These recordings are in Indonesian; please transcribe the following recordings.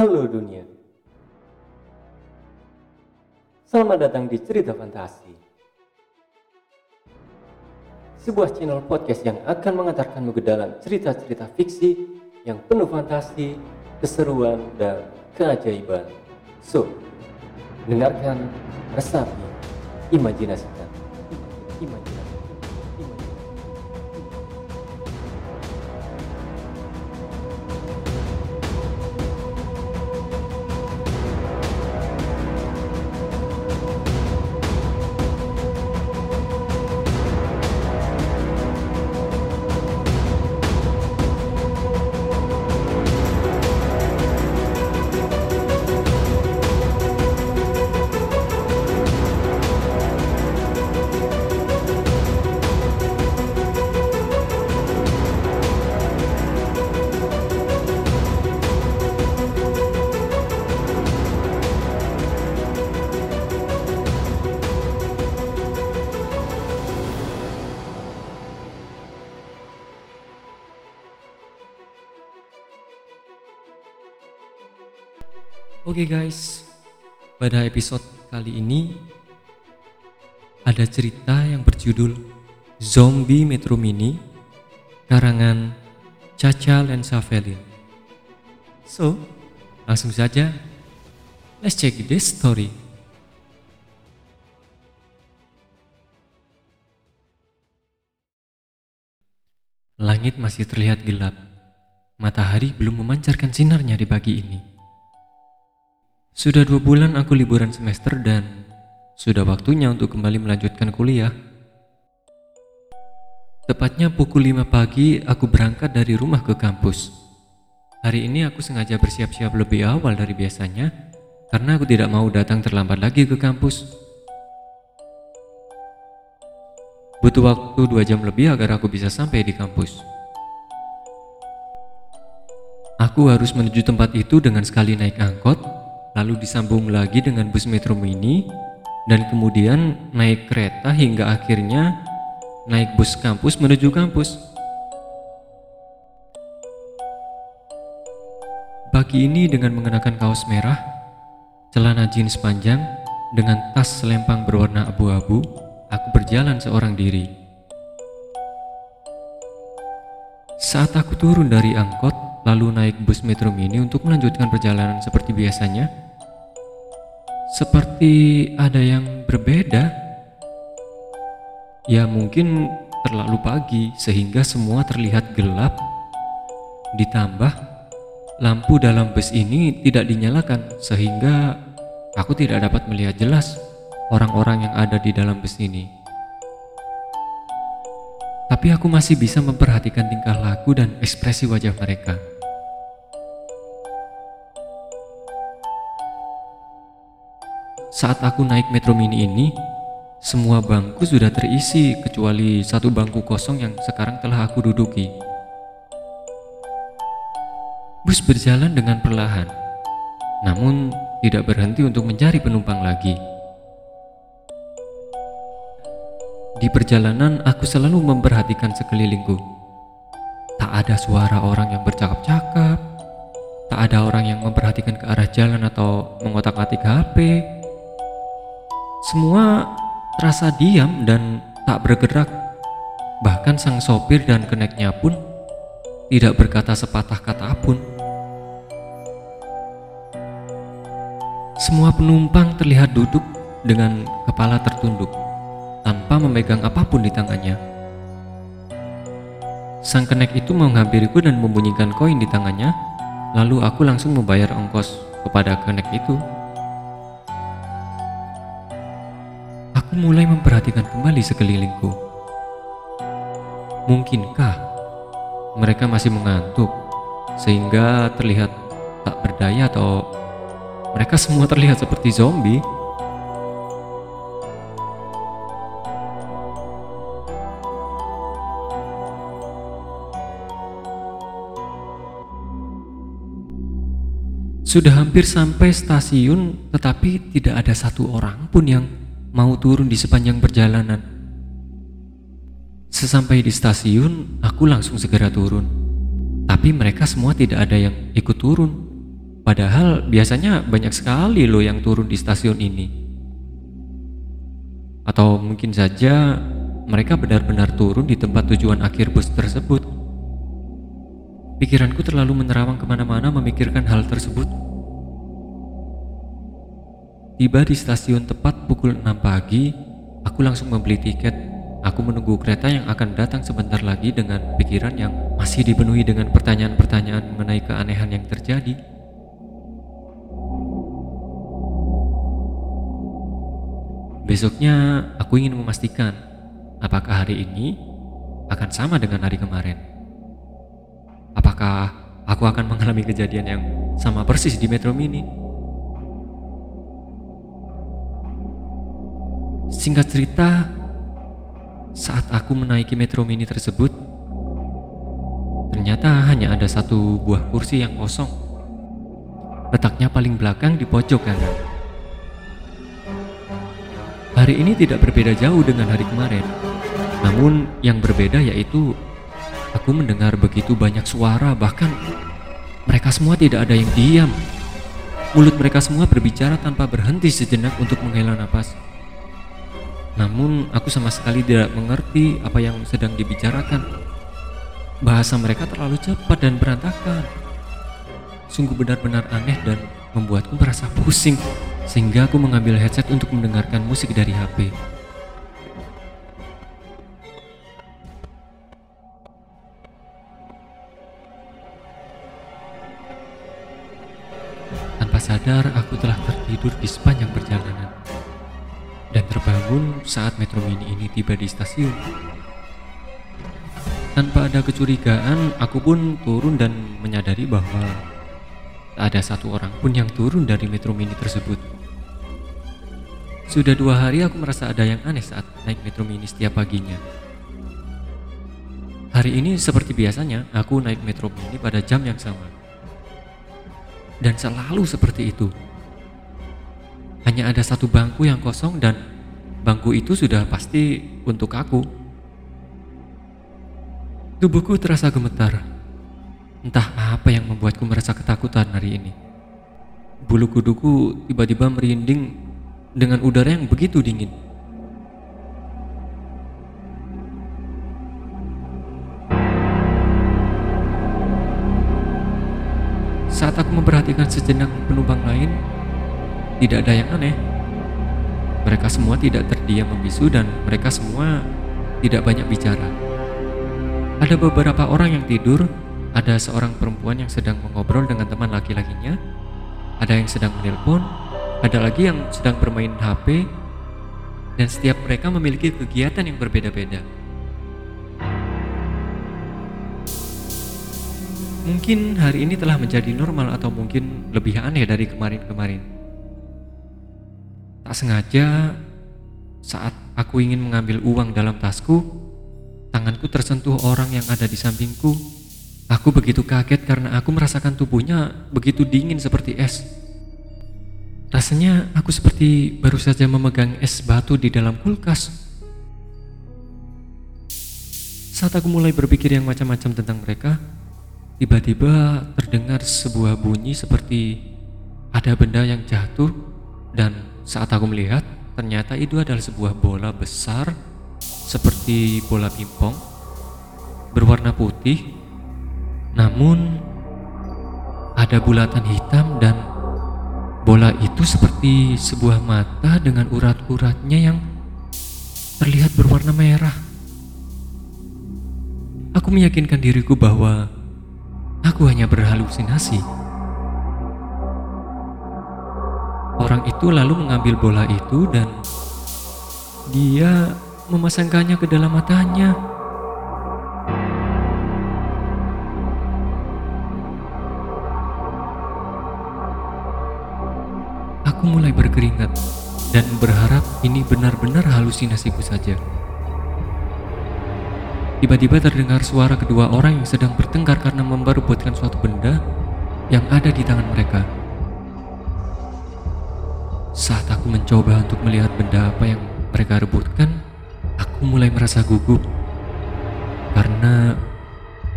Halo dunia. Selamat datang di Cerita Fantasi. Sebuah channel podcast yang akan mengantarkanmu ke dalam cerita-cerita fiksi yang penuh fantasi, keseruan, dan keajaiban. So, dengarkan, resapi, imajinasikan. Imajinasikan. Oke guys, pada episode kali ini ada cerita yang berjudul Zombie Metro Mini karangan Caca Lensavelin. So, langsung saja, let's check this story. Langit masih terlihat gelap. Matahari belum memancarkan sinarnya di pagi ini. Sudah dua bulan aku liburan semester dan sudah waktunya untuk kembali melanjutkan kuliah. Tepatnya pukul 5 pagi aku berangkat dari rumah ke kampus. Hari ini aku sengaja bersiap-siap lebih awal dari biasanya karena aku tidak mau datang terlambat lagi ke kampus. Butuh waktu dua jam lebih agar aku bisa sampai di kampus. Aku harus menuju tempat itu dengan sekali naik angkot, lalu disambung lagi dengan bus metro mini, dan kemudian naik kereta hingga akhirnya naik bus kampus menuju kampus. Pagi ini dengan mengenakan kaos merah, celana jeans panjang, dengan tas selempang berwarna abu-abu, aku berjalan seorang diri. Saat aku turun dari angkot, lalu naik bus metro mini untuk melanjutkan perjalanan seperti biasanya, seperti ada yang berbeda. Ya mungkin terlalu pagi sehingga semua terlihat gelap. Ditambah lampu dalam bus ini tidak dinyalakan sehingga aku tidak dapat melihat jelas orang-orang yang ada di dalam bus ini. Tapi aku masih bisa memperhatikan tingkah laku dan ekspresi wajah mereka. Saat aku naik metro mini ini, semua bangku sudah terisi kecuali satu bangku kosong yang sekarang telah aku duduki. Bus berjalan dengan perlahan, namun tidak berhenti untuk mencari penumpang lagi. Di perjalanan, aku selalu memperhatikan sekelilingku. Tak ada suara orang yang bercakap-cakap, tak ada orang yang memperhatikan ke arah jalan atau mengotak-atik HP. Semua terasa diam dan tak bergerak. Bahkan sang sopir dan keneknya pun tidak berkata sepatah kata pun. Semua penumpang terlihat duduk dengan kepala tertunduk tanpa memegang apa pun di tangannya. Sang kenek itu menghampiriku dan membunyikan koin di tangannya, lalu aku langsung membayar ongkos kepada kenek itu. Aku mulai memperhatikan kembali sekelilingku. Mungkinkah mereka masih mengantuk sehingga terlihat tak berdaya atau mereka semua terlihat seperti zombie? Sudah hampir sampai stasiun, tetapi tidak ada satu orang pun yang mau turun di sepanjang perjalanan. Sesampai di stasiun, aku langsung segera turun. Tapi mereka semua tidak ada yang ikut turun. Padahal biasanya banyak sekali loh yang turun di stasiun ini. Atau mungkin saja mereka benar-benar turun di tempat tujuan akhir bus tersebut. Pikiranku terlalu menerawang ke mana-mana memikirkan hal tersebut. Tiba di stasiun tepat pukul 6 pagi, aku langsung membeli tiket. Aku menunggu kereta yang akan datang sebentar lagi dengan pikiran yang masih dipenuhi dengan pertanyaan-pertanyaan mengenai keanehan yang terjadi. Besoknya, aku ingin memastikan apakah hari ini akan sama dengan hari kemarin. Apakah aku akan mengalami kejadian yang sama persis di Metro Mini? Singkat cerita, saat aku menaiki metro mini tersebut, ternyata hanya ada satu buah kursi yang kosong. Letaknya paling belakang di pojok kanan. Hari ini tidak berbeda jauh dengan hari kemarin. Namun yang berbeda yaitu aku mendengar begitu banyak suara bahkan mereka semua tidak ada yang diam. Mulut mereka semua berbicara tanpa berhenti sejenak untuk menghela nafas. Namun aku sama sekali tidak mengerti apa yang sedang dibicarakan. Bahasa mereka terlalu cepat dan berantakan. Sungguh benar-benar aneh dan membuatku merasa pusing sehingga aku mengambil headset untuk mendengarkan musik dari HP. Sadar aku telah tertidur di sepanjang perjalanan dan terbangun saat Metro Mini ini tiba di stasiun. Tanpa ada kecurigaan, aku pun turun dan menyadari bahwa tak ada satu orang pun yang turun dari Metro Mini tersebut. Sudah dua hari aku merasa ada yang aneh saat naik Metro Mini setiap paginya. Hari ini seperti biasanya, aku naik Metro Mini pada jam yang sama. Dan selalu seperti itu. Hanya ada satu bangku yang kosong dan bangku itu sudah pasti untuk aku. Tubuhku terasa gemetar. Entah apa yang membuatku merasa ketakutan hari ini. Bulu kuduku tiba-tiba merinding dengan udara yang begitu dingin. Aku memperhatikan sejenak penumpang lain, tidak ada yang aneh. Mereka semua tidak terdiam membisu dan mereka semua tidak banyak bicara. Ada beberapa orang yang tidur, ada seorang perempuan yang sedang mengobrol dengan teman laki-lakinya, ada yang sedang menelpon, ada lagi yang sedang bermain HP, dan setiap mereka memiliki kegiatan yang berbeda-beda. Mungkin hari ini telah menjadi normal atau mungkin lebih aneh dari kemarin-kemarin. Tak sengaja, saat aku ingin mengambil uang dalam tasku, tanganku tersentuh orang yang ada di sampingku. Aku begitu kaget karena aku merasakan tubuhnya begitu dingin seperti es. Rasanya aku seperti baru saja memegang es batu di dalam kulkas. Saat aku mulai berpikir yang macam-macam tentang mereka, tiba-tiba terdengar sebuah bunyi seperti ada benda yang jatuh dan saat aku melihat, ternyata itu adalah sebuah bola besar seperti bola pingpong berwarna putih. Namun ada bulatan hitam dan bola itu seperti sebuah mata dengan urat-uratnya yang terlihat berwarna merah. Aku meyakinkan diriku bahwa aku hanya berhalusinasi. Orang itu lalu mengambil bola itu dan dia memasangkannya ke dalam matanya. Aku mulai berkeringat dan berharap ini benar-benar halusinasiku saja. Tiba-tiba terdengar suara kedua orang yang sedang bertengkar karena memperebutkan suatu benda yang ada di tangan mereka. Saat aku mencoba untuk melihat benda apa yang mereka rebutkan, aku mulai merasa gugup. Karena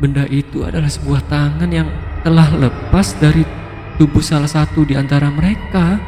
benda itu adalah sebuah tangan yang telah lepas dari tubuh salah satu di antara mereka.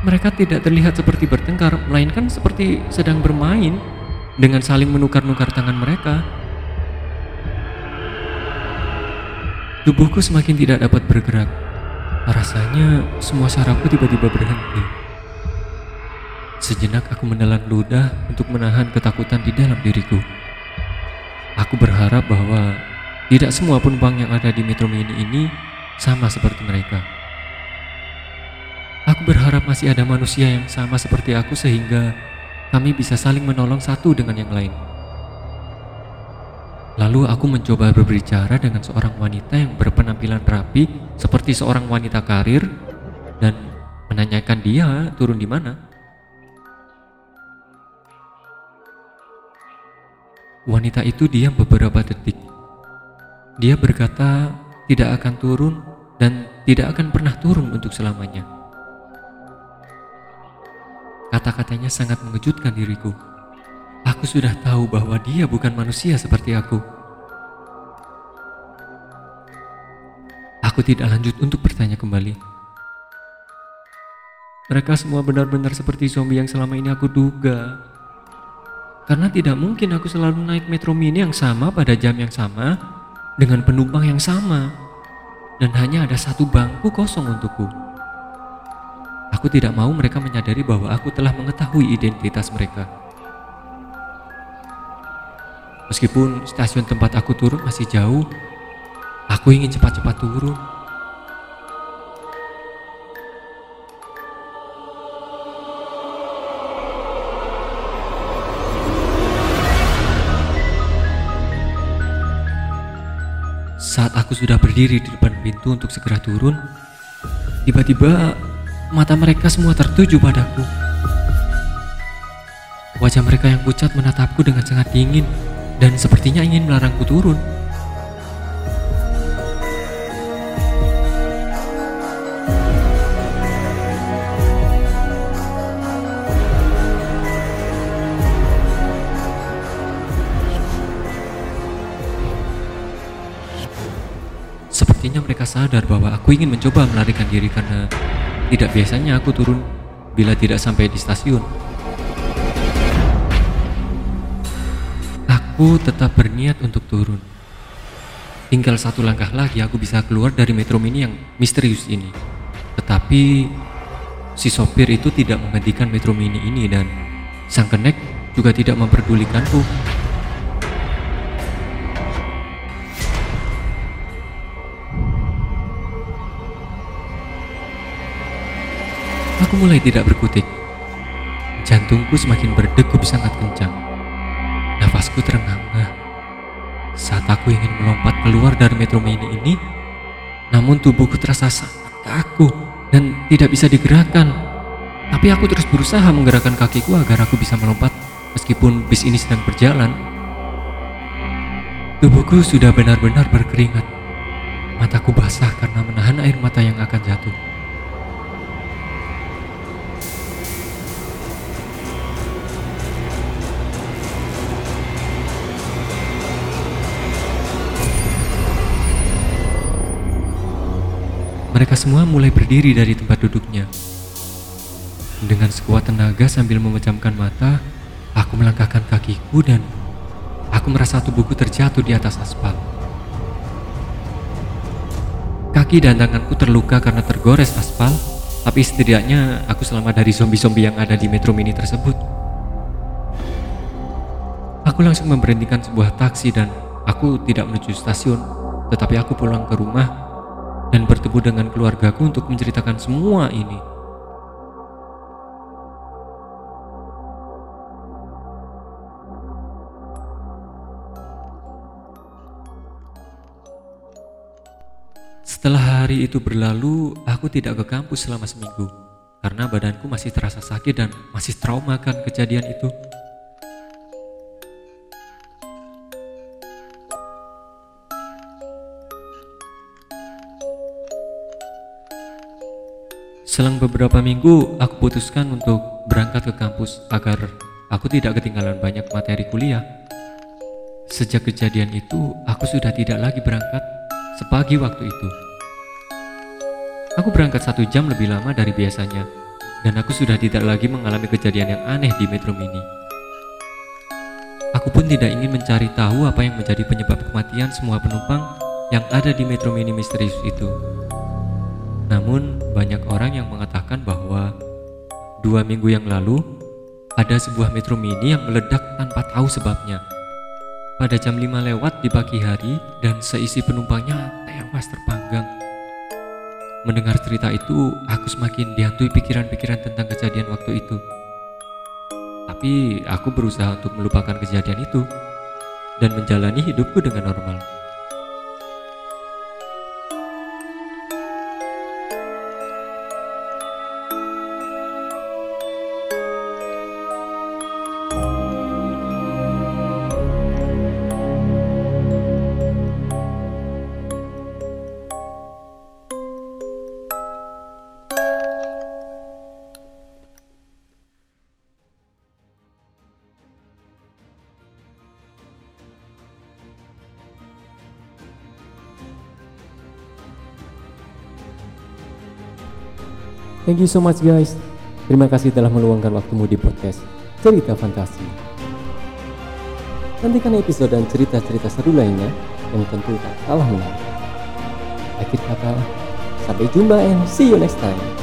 Mereka tidak terlihat seperti bertengkar, melainkan seperti sedang bermain dengan saling menukar-nukar tangan mereka. Tubuhku semakin tidak dapat bergerak. Rasanya semua sarafku tiba-tiba berhenti. Sejenak aku menelan ludah untuk menahan ketakutan di dalam diriku. Aku berharap bahwa tidak semua penumpang yang ada di Metro Mini ini sama seperti mereka. Aku berharap masih ada manusia yang sama seperti aku sehingga kami bisa saling menolong satu dengan yang lain. Lalu aku mencoba berbicara dengan seorang wanita yang berpenampilan rapi seperti seorang wanita karir dan menanyakan dia turun di mana. Wanita itu diam beberapa detik. Dia berkata tidak akan turun dan tidak akan pernah turun untuk selamanya. Kata-katanya sangat mengejutkan diriku. Aku sudah tahu bahwa dia bukan manusia seperti aku. Aku tidak lanjut untuk bertanya kembali. Mereka semua benar-benar seperti zombie yang selama ini aku duga. Karena tidak mungkin aku selalu naik metro mini yang sama pada jam yang sama dengan penumpang yang sama dan hanya ada satu bangku kosong untukku. Aku tidak mau mereka menyadari bahwa aku telah mengetahui identitas mereka. Meskipun stasiun tempat aku turun masih jauh, aku ingin cepat-cepat turun. Saat aku sudah berdiri di depan pintu untuk segera turun, tiba-tiba Mata mereka semua tertuju padaku. Wajah mereka yang pucat menatapku dengan sangat dingin dan sepertinya ingin melarangku turun. Sepertinya mereka sadar bahwa aku ingin mencoba melarikan diri karena tidak biasanya aku turun bila tidak sampai di stasiun. Aku tetap berniat untuk turun. Tinggal satu langkah lagi aku bisa keluar dari metro mini yang misterius ini. Tetapi si sopir itu tidak menghentikan metro mini ini dan sang kenek juga tidak memperdulikanku. Aku mulai tidak berkutik. Jantungku semakin berdegup sangat kencang. Nafasku terengah-engah. Saat aku ingin melompat keluar dari metro mini ini, namun tubuhku terasa sangat kaku dan tidak bisa digerakkan. Tapi aku terus berusaha menggerakkan kakiku agar aku bisa melompat meskipun bis ini sedang berjalan. Tubuhku sudah benar-benar berkeringat. Mataku basah karena menahan air mata yang akan jatuh. Mereka semua mulai berdiri dari tempat duduknya. Dengan sekuat tenaga sambil memejamkan mata, aku melangkahkan kakiku dan aku merasa tubuhku terjatuh di atas aspal. Kaki dan tanganku terluka karena tergores aspal, tapi setidaknya aku selamat dari zombie-zombie yang ada di metro mini tersebut. Aku langsung memberhentikan sebuah taksi dan aku tidak menuju stasiun, tetapi aku pulang ke rumah dan bertemu dengan keluargaku untuk menceritakan semua ini. Setelah hari itu berlalu, aku tidak ke kampus selama seminggu karena badanku masih terasa sakit dan masih trauma kan kejadian itu. Selang beberapa minggu, aku putuskan untuk berangkat ke kampus agar aku tidak ketinggalan banyak materi kuliah. Sejak kejadian itu, aku sudah tidak lagi berangkat sepagi waktu itu. Aku berangkat satu jam lebih lama dari biasanya, dan aku sudah tidak lagi mengalami kejadian yang aneh di Metro Mini. Aku pun tidak ingin mencari tahu apa yang menjadi penyebab kematian semua penumpang yang ada di Metro Mini misterius itu. Namun, banyak orang yang mengatakan bahwa dua minggu yang lalu ada sebuah Metro Mini yang meledak tanpa tahu sebabnya. Pada jam 5 lewat di pagi hari dan seisi penumpangnya tewas terpanggang. Mendengar cerita itu, aku semakin dihantui pikiran-pikiran tentang kejadian waktu itu. Tapi aku berusaha untuk melupakan kejadian itu dan menjalani hidupku dengan normal. Thank you so much guys. Terima kasih telah meluangkan waktumu di podcast Cerita Fantasi. Nantikan episode dan cerita-cerita seru lainnya yang tentu tak kalah menarik. Akhir kata, sampai jumpa and see you next time.